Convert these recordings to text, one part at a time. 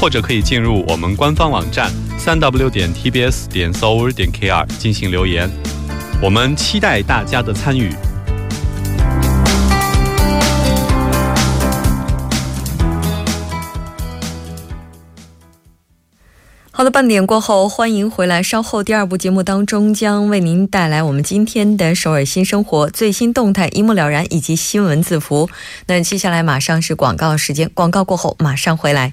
或者可以进入我们官方网站三 w 点 tbs 点 s o u r 点 kr 进行留言。我们期待大家的参与。好的，半点过后，欢迎回来。稍后第二部节目当中将为您带来我们今天的首尔新生活最新动态一目了然，以及新闻字符。那接下来马上是广告时间，广告过后马上回来。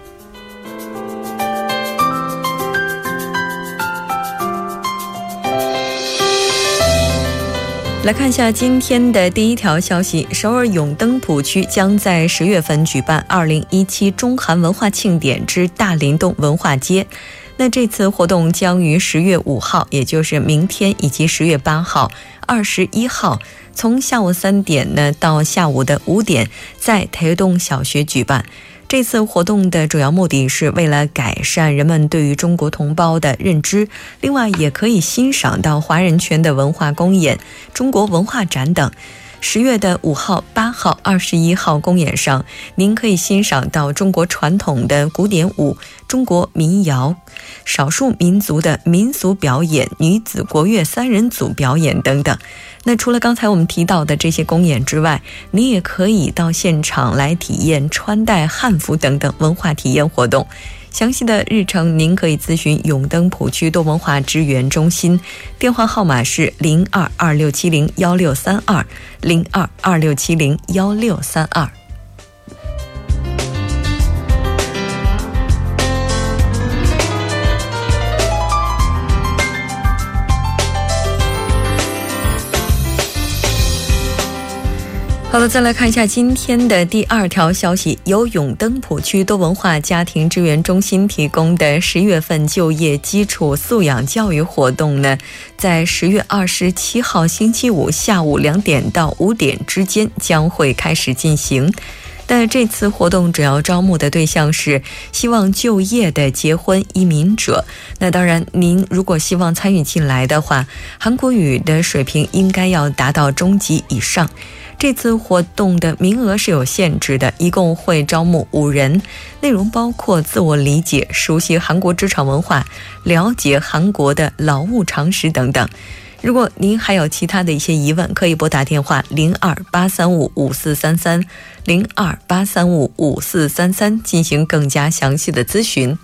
来看一下今天的第一条消息：首尔永登浦区将在十月份举办二零一七中韩文化庆典之大林洞文化街。那这次活动将于十月五号，也就是明天，以及十月八号、二十一号，从下午三点呢到下午的五点，在台东小学举办。这次活动的主要目的是为了改善人们对于中国同胞的认知，另外也可以欣赏到华人圈的文化公演、中国文化展等。十月的五号、八号、二十一号公演上，您可以欣赏到中国传统的古典舞、中国民谣、少数民族的民俗表演、女子国乐三人组表演等等。那除了刚才我们提到的这些公演之外，你也可以到现场来体验穿戴汉服等等文化体验活动。详细的日程，您可以咨询永登浦区多文化支援中心，电话号码是零二二六七零幺六三二零二二六七零幺六三二。好了，再来看一下今天的第二条消息。由永登浦区多文化家庭支援中心提供的十月份就业基础素养教育活动呢，在十月二十七号星期五下午两点到五点之间将会开始进行。但这次活动主要招募的对象是希望就业的结婚移民者。那当然，您如果希望参与进来的话，韩国语的水平应该要达到中级以上。这次活动的名额是有限制的，一共会招募五人，内容包括自我理解、熟悉韩国职场文化、了解韩国的劳务常识等等。如果您还有其他的一些疑问，可以拨打电话零二八三五五四三三零二八三五五四三三进行更加详细的咨询。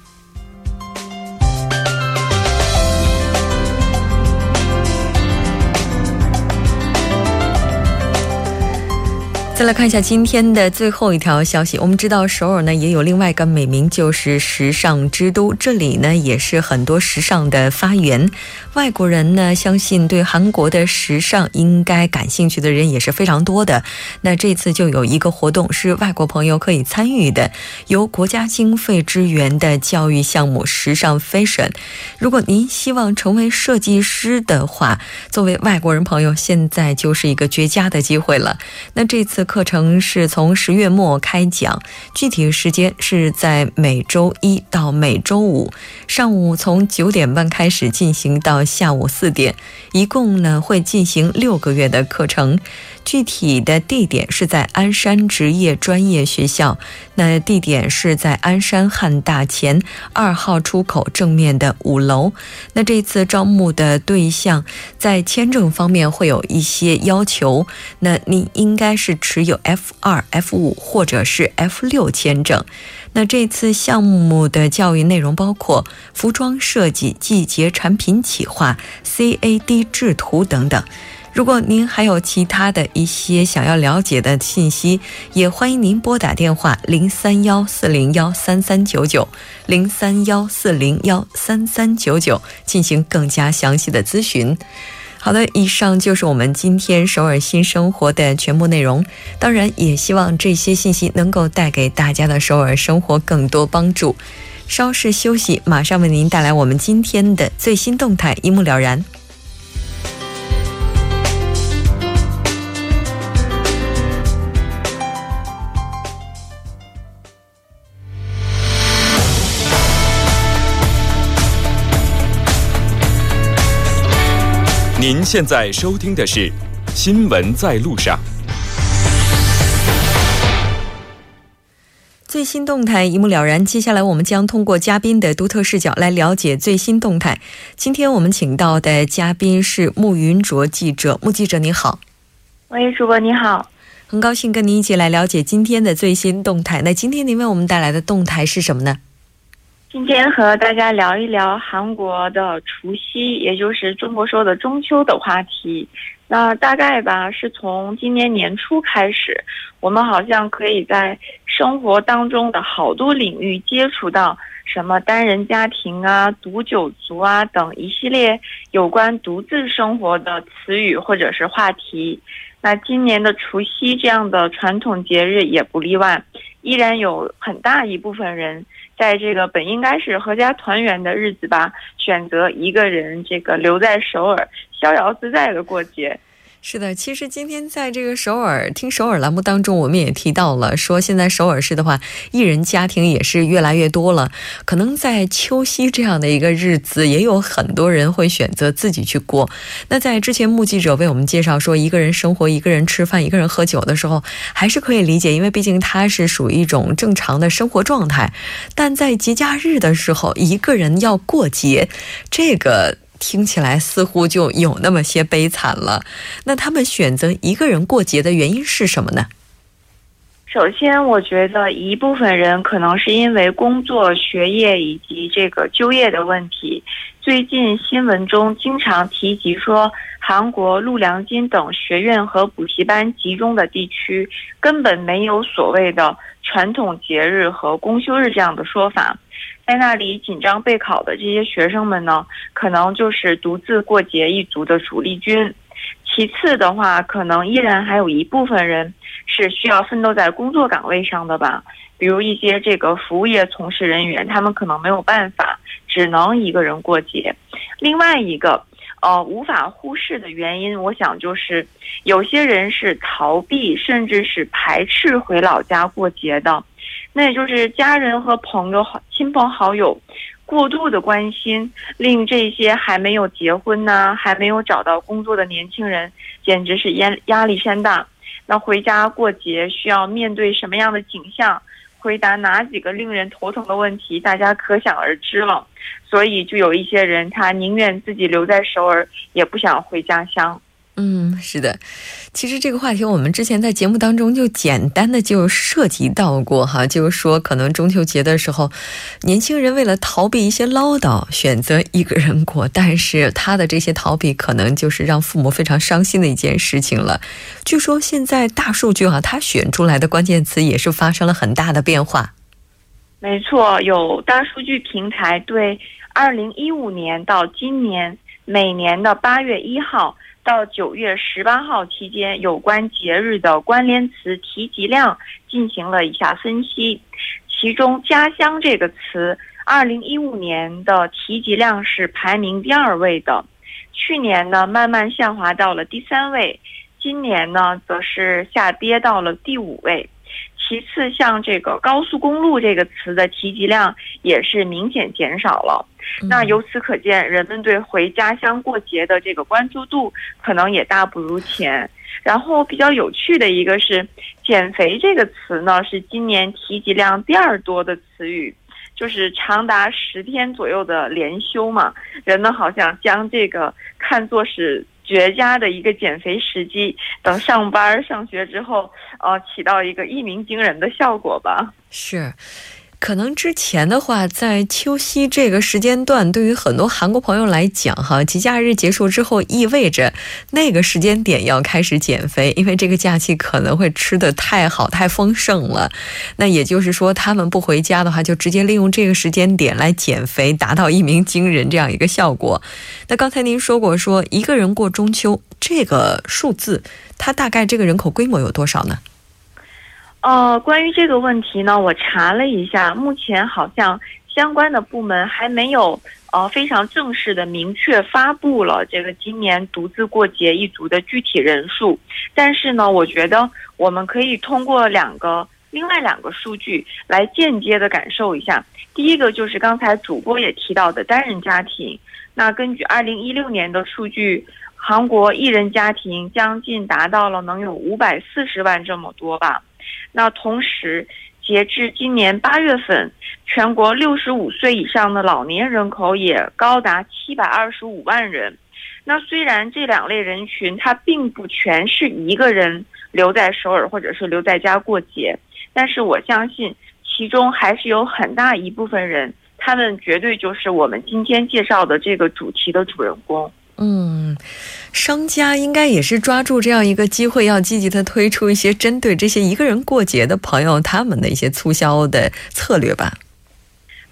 再来看一下今天的最后一条消息。我们知道首尔呢也有另外一个美名，就是时尚之都。这里呢也是很多时尚的发源。外国人呢相信对韩国的时尚应该感兴趣的人也是非常多的。那这次就有一个活动是外国朋友可以参与的，由国家经费支援的教育项目——时尚 Fashion。如果您希望成为设计师的话，作为外国人朋友，现在就是一个绝佳的机会了。那这次。课程是从十月末开讲，具体时间是在每周一到每周五上午从九点半开始进行到下午四点，一共呢会进行六个月的课程。具体的地点是在鞍山职业专业学校，那地点是在鞍山汉大前二号出口正面的五楼。那这次招募的对象在签证方面会有一些要求，那你应该是持有 F 二、F 五或者是 F 六签证。那这次项目的教育内容包括服装设计、季节产品企划、CAD 制图等等。如果您还有其他的一些想要了解的信息，也欢迎您拨打电话零三幺四零幺三三九九零三幺四零幺三三九九进行更加详细的咨询。好的，以上就是我们今天首尔新生活的全部内容。当然，也希望这些信息能够带给大家的首尔生活更多帮助。稍事休息，马上为您带来我们今天的最新动态，一目了然。您现在收听的是《新闻在路上》。最新动态一目了然。接下来，我们将通过嘉宾的独特视角来了解最新动态。今天我们请到的嘉宾是穆云卓记者。穆记者，你好。喂，主播你好。很高兴跟您一起来了解今天的最新动态。那今天您为我们带来的动态是什么呢？今天和大家聊一聊韩国的除夕，也就是中国说的中秋的话题。那大概吧，是从今年年初开始，我们好像可以在生活当中的好多领域接触到什么单人家庭啊、独九族啊等一系列有关独自生活的词语或者是话题。那今年的除夕这样的传统节日也不例外，依然有很大一部分人。在这个本应该是合家团圆的日子吧，选择一个人这个留在首尔，逍遥自在的过节。是的，其实今天在这个首尔听首尔栏目当中，我们也提到了，说现在首尔市的话，一人家庭也是越来越多了。可能在秋夕这样的一个日子，也有很多人会选择自己去过。那在之前目击者为我们介绍说，一个人生活、一个人吃饭、一个人喝酒的时候，还是可以理解，因为毕竟他是属于一种正常的生活状态。但在节假日的时候，一个人要过节，这个。听起来似乎就有那么些悲惨了。那他们选择一个人过节的原因是什么呢？首先，我觉得一部分人可能是因为工作、学业以及这个就业的问题。最近新闻中经常提及说，韩国陆良金等学院和补习班集中的地区根本没有所谓的传统节日和公休日这样的说法。在那里紧张备考的这些学生们呢，可能就是独自过节一族的主力军。其次的话，可能依然还有一部分人是需要奋斗在工作岗位上的吧，比如一些这个服务业从事人员，他们可能没有办法，只能一个人过节。另外一个，呃，无法忽视的原因，我想就是有些人是逃避，甚至是排斥回老家过节的。那也就是家人和朋友、亲朋好友过度的关心，令这些还没有结婚呢、还没有找到工作的年轻人，简直是压压力山大。那回家过节需要面对什么样的景象？回答哪几个令人头疼的问题？大家可想而知了。所以就有一些人，他宁愿自己留在首尔，也不想回家乡。嗯，是的，其实这个话题我们之前在节目当中就简单的就涉及到过哈，就是说可能中秋节的时候，年轻人为了逃避一些唠叨，选择一个人过，但是他的这些逃避可能就是让父母非常伤心的一件事情了。据说现在大数据哈，他选出来的关键词也是发生了很大的变化。没错，有大数据平台对二零一五年到今年每年的八月一号。到九月十八号期间，有关节日的关联词提及量进行了以下分析。其中，“家乡”这个词，二零一五年的提及量是排名第二位的，去年呢慢慢下滑到了第三位，今年呢则是下跌到了第五位。其次，像这个高速公路这个词的提及量也是明显减少了。那由此可见，人们对回家乡过节的这个关注度可能也大不如前。然后比较有趣的一个是“减肥”这个词呢，是今年提及量第二多的词语，就是长达十天左右的连休嘛。人们好像将这个看作是绝佳的一个减肥时机。等上班上学之后，呃，起到一个一鸣惊人的效果吧。是。可能之前的话，在秋夕这个时间段，对于很多韩国朋友来讲，哈，节假日结束之后，意味着那个时间点要开始减肥，因为这个假期可能会吃的太好、太丰盛了。那也就是说，他们不回家的话，就直接利用这个时间点来减肥，达到一鸣惊人这样一个效果。那刚才您说过，说一个人过中秋这个数字，它大概这个人口规模有多少呢？呃，关于这个问题呢，我查了一下，目前好像相关的部门还没有呃非常正式的明确发布了这个今年独自过节一族的具体人数。但是呢，我觉得我们可以通过两个另外两个数据来间接的感受一下。第一个就是刚才主播也提到的单人家庭，那根据二零一六年的数据，韩国一人家庭将近达到了能有五百四十万这么多吧。那同时，截至今年八月份，全国六十五岁以上的老年人口也高达七百二十五万人。那虽然这两类人群他并不全是一个人留在首尔或者是留在家过节，但是我相信其中还是有很大一部分人，他们绝对就是我们今天介绍的这个主题的主人公。嗯，商家应该也是抓住这样一个机会，要积极的推出一些针对这些一个人过节的朋友他们的一些促销的策略吧。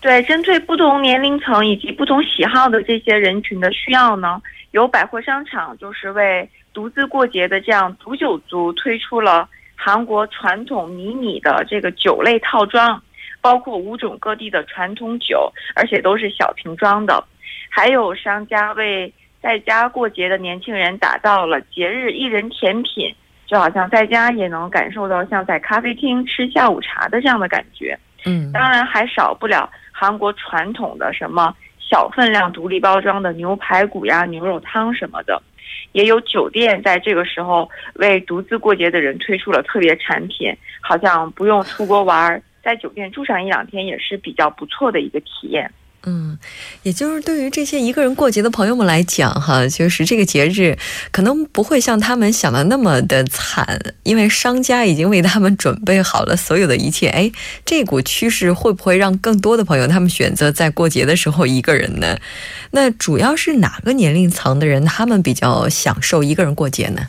对，针对不同年龄层以及不同喜好的这些人群的需要呢，有百货商场就是为独自过节的这样独酒族推出了韩国传统迷你的这个酒类套装，包括五种各地的传统酒，而且都是小瓶装的，还有商家为。在家过节的年轻人打造了节日一人甜品，就好像在家也能感受到像在咖啡厅吃下午茶的这样的感觉。嗯，当然还少不了韩国传统的什么小分量独立包装的牛排骨呀、牛肉汤什么的，也有酒店在这个时候为独自过节的人推出了特别产品，好像不用出国玩，在酒店住上一两天也是比较不错的一个体验。嗯，也就是对于这些一个人过节的朋友们来讲，哈，就是这个节日可能不会像他们想的那么的惨，因为商家已经为他们准备好了所有的一切。哎，这股趋势会不会让更多的朋友他们选择在过节的时候一个人呢？那主要是哪个年龄层的人他们比较享受一个人过节呢？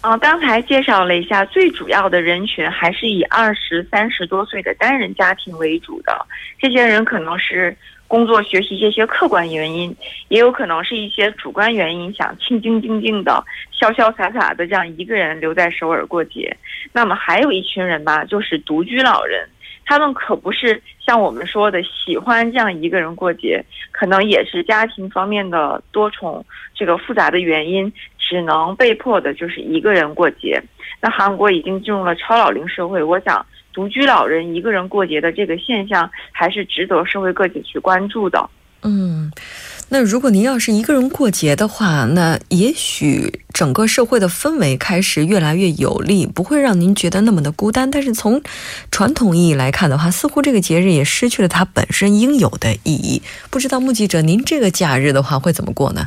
嗯，刚才介绍了一下，最主要的人群还是以二十三十多岁的单人家庭为主的，这些人可能是。工作、学习这些客观原因，也有可能是一些主观原因，想清清静静的、潇潇洒洒的这样一个人留在首尔过节。那么还有一群人吧，就是独居老人，他们可不是像我们说的喜欢这样一个人过节，可能也是家庭方面的多重这个复杂的原因，只能被迫的就是一个人过节。那韩国已经进入了超老龄社会，我想。独居老人一个人过节的这个现象，还是值得社会各界去关注的。嗯，那如果您要是一个人过节的话，那也许整个社会的氛围开始越来越有利，不会让您觉得那么的孤单。但是从传统意义来看的话，似乎这个节日也失去了它本身应有的意义。不知道目击者，您这个假日的话会怎么过呢？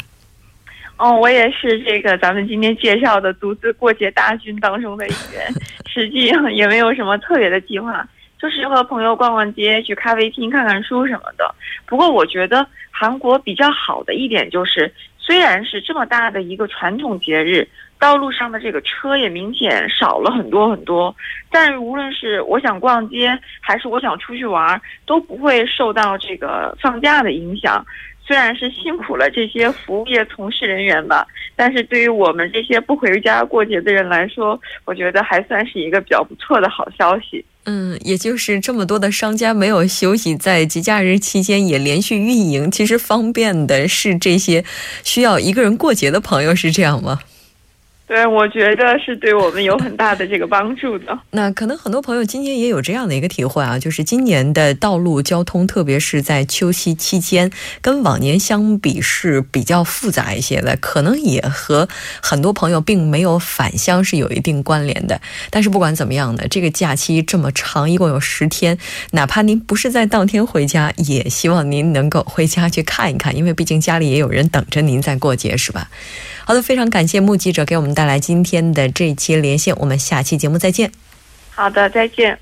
哦，我也是这个咱们今天介绍的独自过节大军当中的一员，实际也没有什么特别的计划，就是和朋友逛逛街、去咖啡厅看看书什么的。不过我觉得韩国比较好的一点就是，虽然是这么大的一个传统节日，道路上的这个车也明显少了很多很多，但是无论是我想逛街还是我想出去玩，都不会受到这个放假的影响。虽然是辛苦了这些服务业从事人员吧，但是对于我们这些不回家过节的人来说，我觉得还算是一个比较不错的好消息。嗯，也就是这么多的商家没有休息，在节假日期间也连续运营，其实方便的是这些需要一个人过节的朋友，是这样吗？对，我觉得是对我们有很大的这个帮助的。那可能很多朋友今年也有这样的一个体会啊，就是今年的道路交通，特别是在秋夕期间，跟往年相比是比较复杂一些的，可能也和很多朋友并没有返乡是有一定关联的。但是不管怎么样呢，这个假期这么长，一共有十天，哪怕您不是在当天回家，也希望您能够回家去看一看，因为毕竟家里也有人等着您在过节，是吧？好的，非常感谢目击者给我们带来今天的这一期连线，我们下期节目再见。好的，再见。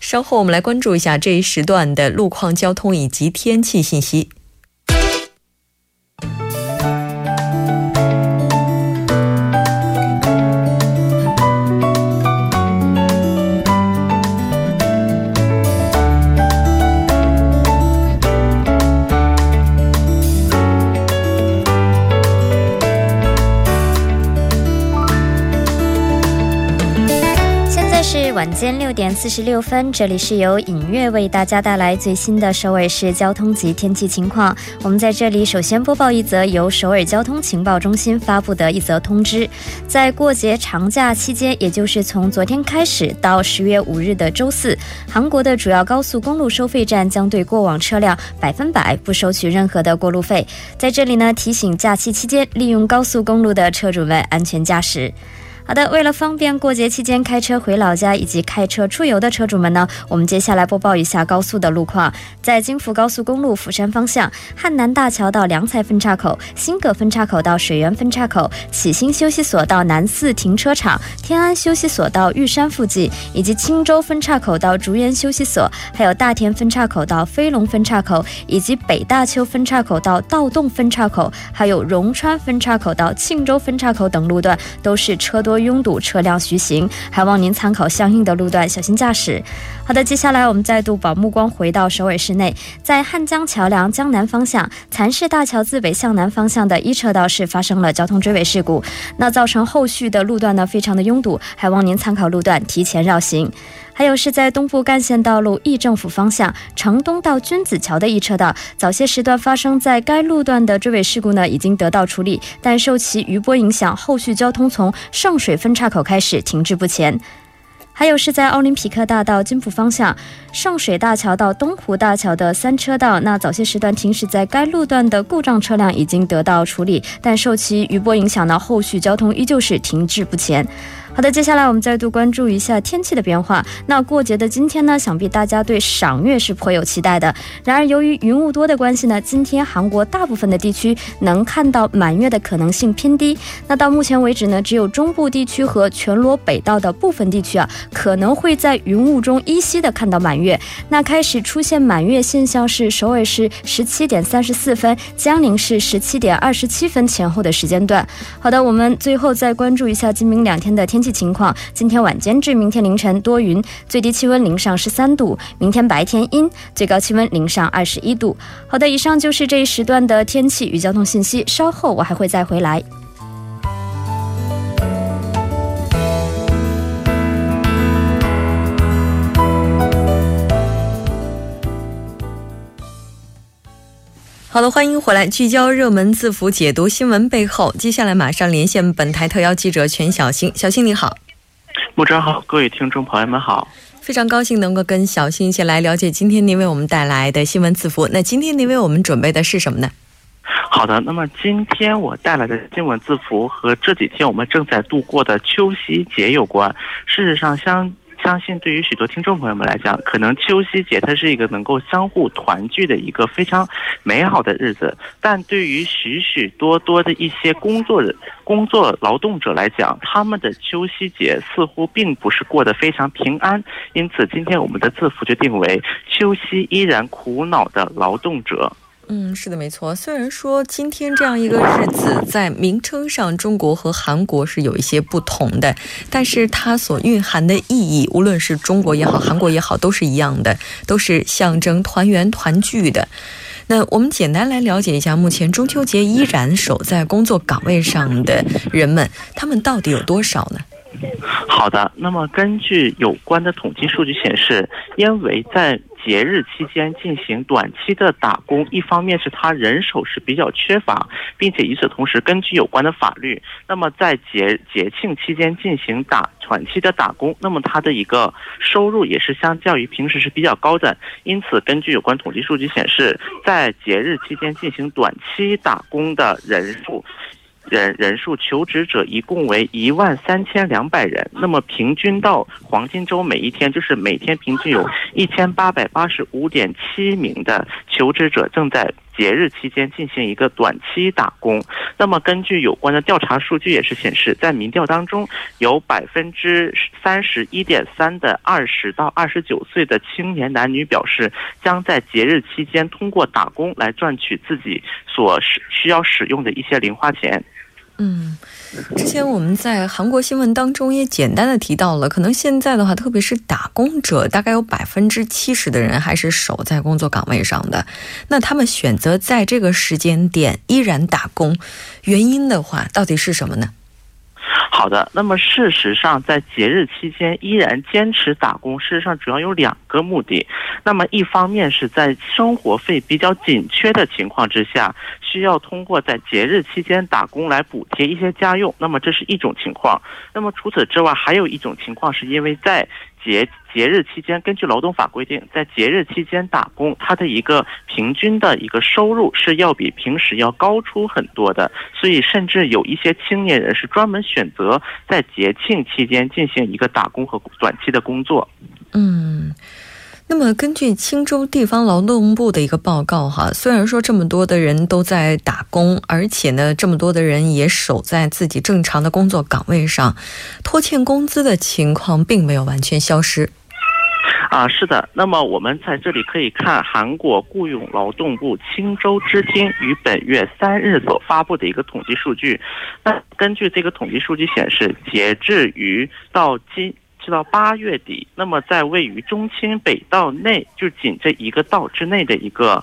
稍后我们来关注一下这一时段的路况、交通以及天气信息。晚间六点四十六分，这里是由影月为大家带来最新的首尔市交通及天气情况。我们在这里首先播报一则由首尔交通情报中心发布的一则通知：在过节长假期间，也就是从昨天开始到十月五日的周四，韩国的主要高速公路收费站将对过往车辆百分百不收取任何的过路费。在这里呢，提醒假期期间利用高速公路的车主们安全驾驶。好的，为了方便过节期间开车回老家以及开车出游的车主们呢，我们接下来播报一下高速的路况。在京福高速公路釜山方向，汉南大桥到良才分叉口、新葛分叉口到水源分叉口、启兴休息所到南四停车场、天安休息所到玉山附近，以及青州分叉口到竹园休息所，还有大田分叉口到飞龙分叉口，以及北大邱分叉口到道洞分叉口，还有荣川分叉口到庆州分岔口等路段，都是车多。拥堵，车辆徐行，还望您参考相应的路段，小心驾驶。好的，接下来我们再度把目光回到首尾市内，在汉江桥梁江南方向蚕市大桥自北向南方向的一车道是发生了交通追尾事故，那造成后续的路段呢非常的拥堵，还望您参考路段提前绕行。还有是在东部干线道路义政府方向城东到君子桥的一车道，早些时段发生在该路段的追尾事故呢，已经得到处理，但受其余波影响，后续交通从圣水分岔口开始停滞不前。还有是在奥林匹克大道金浦方向圣水大桥到东湖大桥的三车道，那早些时段停驶在该路段的故障车辆已经得到处理，但受其余波影响呢，后续交通依旧是停滞不前。好的，接下来我们再度关注一下天气的变化。那过节的今天呢，想必大家对赏月是颇有期待的。然而，由于云雾多的关系呢，今天韩国大部分的地区能看到满月的可能性偏低。那到目前为止呢，只有中部地区和全罗北道的部分地区啊，可能会在云雾中依稀的看到满月。那开始出现满月现象是首尔市十七点三十四分，江陵市十七点二十七分前后的时间段。好的，我们最后再关注一下今明两天的天。天气情况：今天晚间至明天凌晨多云，最低气温零上十三度；明天白天阴，最高气温零上二十一度。好的，以上就是这一时段的天气与交通信息。稍后我还会再回来。好的，欢迎回来，聚焦热门字符，解读新闻背后。接下来马上连线本台特邀记者全小新，小新你好，木真好，各位听众朋友们好，非常高兴能够跟小新一起来了解今天您为我们带来的新闻字符。那今天您为我们准备的是什么呢？好的，那么今天我带来的新闻字符和这几天我们正在度过的秋夕节有关。事实上，相相信对于许多听众朋友们来讲，可能秋夕节它是一个能够相互团聚的一个非常美好的日子，但对于许许多多的一些工作人工作劳动者来讲，他们的秋夕节似乎并不是过得非常平安。因此，今天我们的字符就定为“秋夕依然苦恼的劳动者”。嗯，是的，没错。虽然说今天这样一个日子在名称上，中国和韩国是有一些不同的，但是它所蕴含的意义，无论是中国也好，韩国也好，都是一样的，都是象征团圆团聚的。那我们简单来了解一下，目前中秋节依然守在工作岗位上的人们，他们到底有多少呢？好的，那么根据有关的统计数据显示，因为在节日期间进行短期的打工，一方面是他人手是比较缺乏，并且与此同时，根据有关的法律，那么在节节庆期间进行打短期的打工，那么他的一个收入也是相较于平时是比较高的。因此，根据有关统计数据显示，在节日期间进行短期打工的人数。人人数求职者一共为一万三千两百人，那么平均到黄金周每一天就是每天平均有一千八百八十五点七名的求职者正在节日期间进行一个短期打工。那么根据有关的调查数据也是显示，在民调当中，有百分之三十一点三的二十到二十九岁的青年男女表示，将在节日期间通过打工来赚取自己所需需要使用的一些零花钱。嗯，之前我们在韩国新闻当中也简单的提到了，可能现在的话，特别是打工者，大概有百分之七十的人还是守在工作岗位上的。那他们选择在这个时间点依然打工，原因的话，到底是什么呢？好的，那么事实上，在节日期间依然坚持打工，事实上主要有两个目的。那么一方面是在生活费比较紧缺的情况之下，需要通过在节日期间打工来补贴一些家用。那么这是一种情况。那么除此之外，还有一种情况是因为在节节日期间，根据劳动法规定，在节日期间打工，它的一个平均的一个收入是要比平时要高出很多的，所以甚至有一些青年人是专门选择在节庆期间进行一个打工和短期的工作。嗯。那么，根据青州地方劳动部的一个报告，哈，虽然说这么多的人都在打工，而且呢，这么多的人也守在自己正常的工作岗位上，拖欠工资的情况并没有完全消失。啊，是的。那么我们在这里可以看韩国雇佣劳动部青州支厅于本月三日所发布的一个统计数据。那根据这个统计数据显示，截至于到今。直到八月底，那么在位于中清北道内，就仅这一个道之内的一个，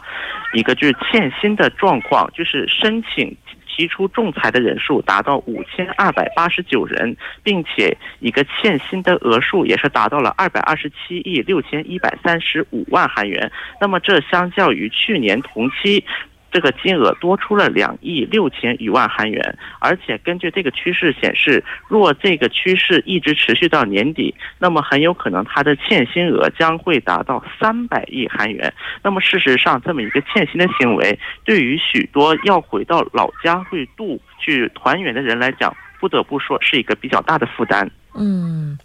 一个就是欠薪的状况，就是申请提出仲裁的人数达到五千二百八十九人，并且一个欠薪的额数也是达到了二百二十七亿六千一百三十五万韩元。那么这相较于去年同期。这个金额多出了两亿六千余万韩元，而且根据这个趋势显示，若这个趋势一直持续到年底，那么很有可能它的欠薪额将会达到三百亿韩元。那么事实上，这么一个欠薪的行为，对于许多要回到老家会度去团圆的人来讲，不得不说是一个比较大的负担。嗯。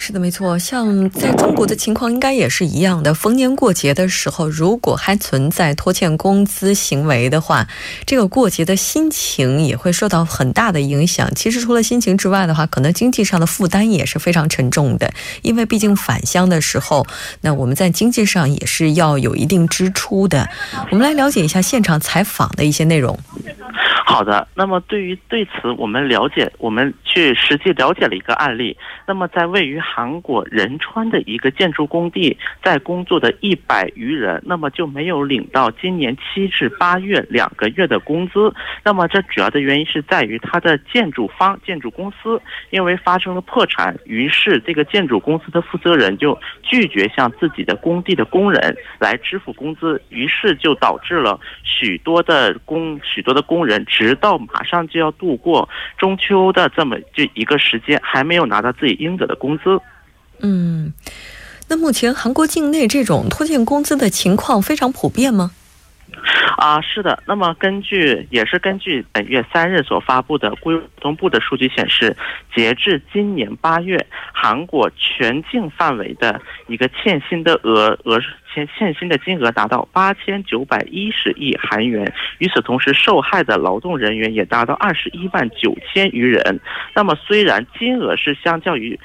是的，没错。像在中国的情况，应该也是一样的。逢年过节的时候，如果还存在拖欠工资行为的话，这个过节的心情也会受到很大的影响。其实除了心情之外的话，可能经济上的负担也是非常沉重的。因为毕竟返乡的时候，那我们在经济上也是要有一定支出的。我们来了解一下现场采访的一些内容。好的，那么对于对此，我们了解，我们去实际了解了一个案例。那么在位于韩国仁川的一个建筑工地，在工作的一百余人，那么就没有领到今年七至八月两个月的工资。那么这主要的原因是在于他的建筑方建筑公司因为发生了破产，于是这个建筑公司的负责人就拒绝向自己的工地的工人来支付工资，于是就导致了许多的工许多的工人。直到马上就要度过中秋的这么就一个时间，还没有拿到自己应得的工资。嗯，那目前韩国境内这种拖欠工资的情况非常普遍吗？啊，是的。那么根据也是根据本月三日所发布的雇佣劳动部的数据显示，截至今年八月，韩国全境范围的一个欠薪的额额欠欠薪的金额达到八千九百一十亿韩元。与此同时，受害的劳动人员也达到二十一万九千余人。那么虽然金额是相较于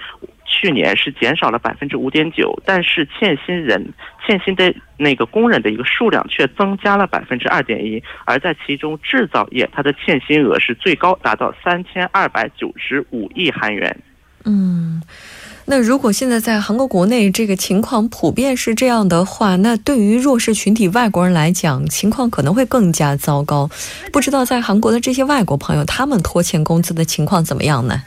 去年是减少了百分之五点九，但是欠薪人欠薪的那个工人的一个数量却增加了百分之二点一，而在其中制造业它的欠薪额是最高，达到三千二百九十五亿韩元。嗯，那如果现在在韩国国内这个情况普遍是这样的话，那对于弱势群体外国人来讲，情况可能会更加糟糕。不知道在韩国的这些外国朋友，他们拖欠工资的情况怎么样呢？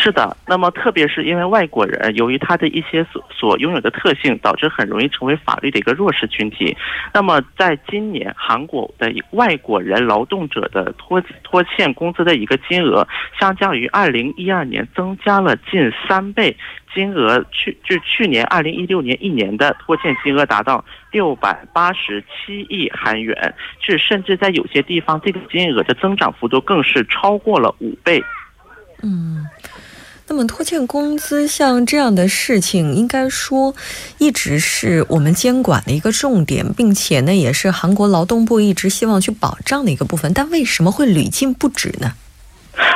是的，那么特别是因为外国人，由于他的一些所所拥有的特性，导致很容易成为法律的一个弱势群体。那么在今年，韩国的外国人劳动者的拖拖欠工资的一个金额，相较于二零一二年增加了近三倍，金额去就去年二零一六年一年的拖欠金额达到六百八十七亿韩元，是甚至在有些地方，这个金额的增长幅度更是超过了五倍。嗯。那么拖欠工资像这样的事情，应该说一直是我们监管的一个重点，并且呢，也是韩国劳动部一直希望去保障的一个部分。但为什么会屡禁不止呢？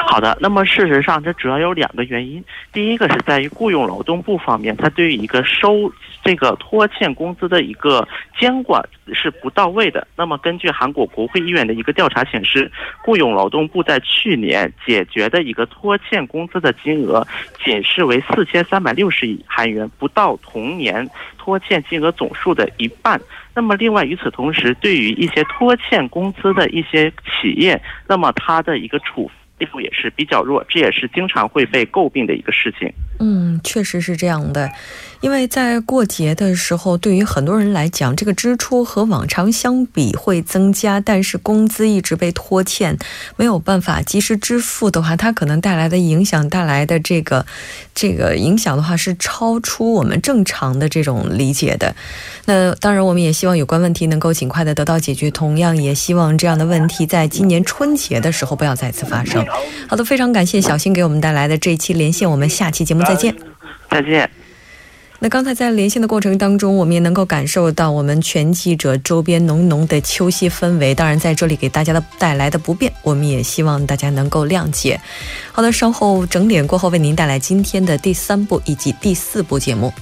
好的，那么事实上，这主要有两个原因。第一个是在于雇佣劳动部方面，它对于一个收这个拖欠工资的一个监管是不到位的。那么，根据韩国国会议员的一个调查显示，雇佣劳动部在去年解决的一个拖欠工资的金额，仅是为四千三百六十亿韩元，不到同年拖欠金额总数的一半。那么，另外与此同时，对于一些拖欠工资的一些企业，那么它的一个处。力度也是比较弱，这也是经常会被诟病的一个事情。嗯，确实是这样的。因为在过节的时候，对于很多人来讲，这个支出和往常相比会增加，但是工资一直被拖欠，没有办法及时支付的话，它可能带来的影响，带来的这个这个影响的话，是超出我们正常的这种理解的。那当然，我们也希望有关问题能够尽快的得到解决，同样也希望这样的问题在今年春节的时候不要再次发生。好的，非常感谢小新给我们带来的这一期连线，我们下期节目再见。再见。那刚才在连线的过程当中，我们也能够感受到我们全记者周边浓浓的秋夕氛围。当然，在这里给大家的带来的不便，我们也希望大家能够谅解。好的，稍后整点过后为您带来今天的第三部以及第四部节目。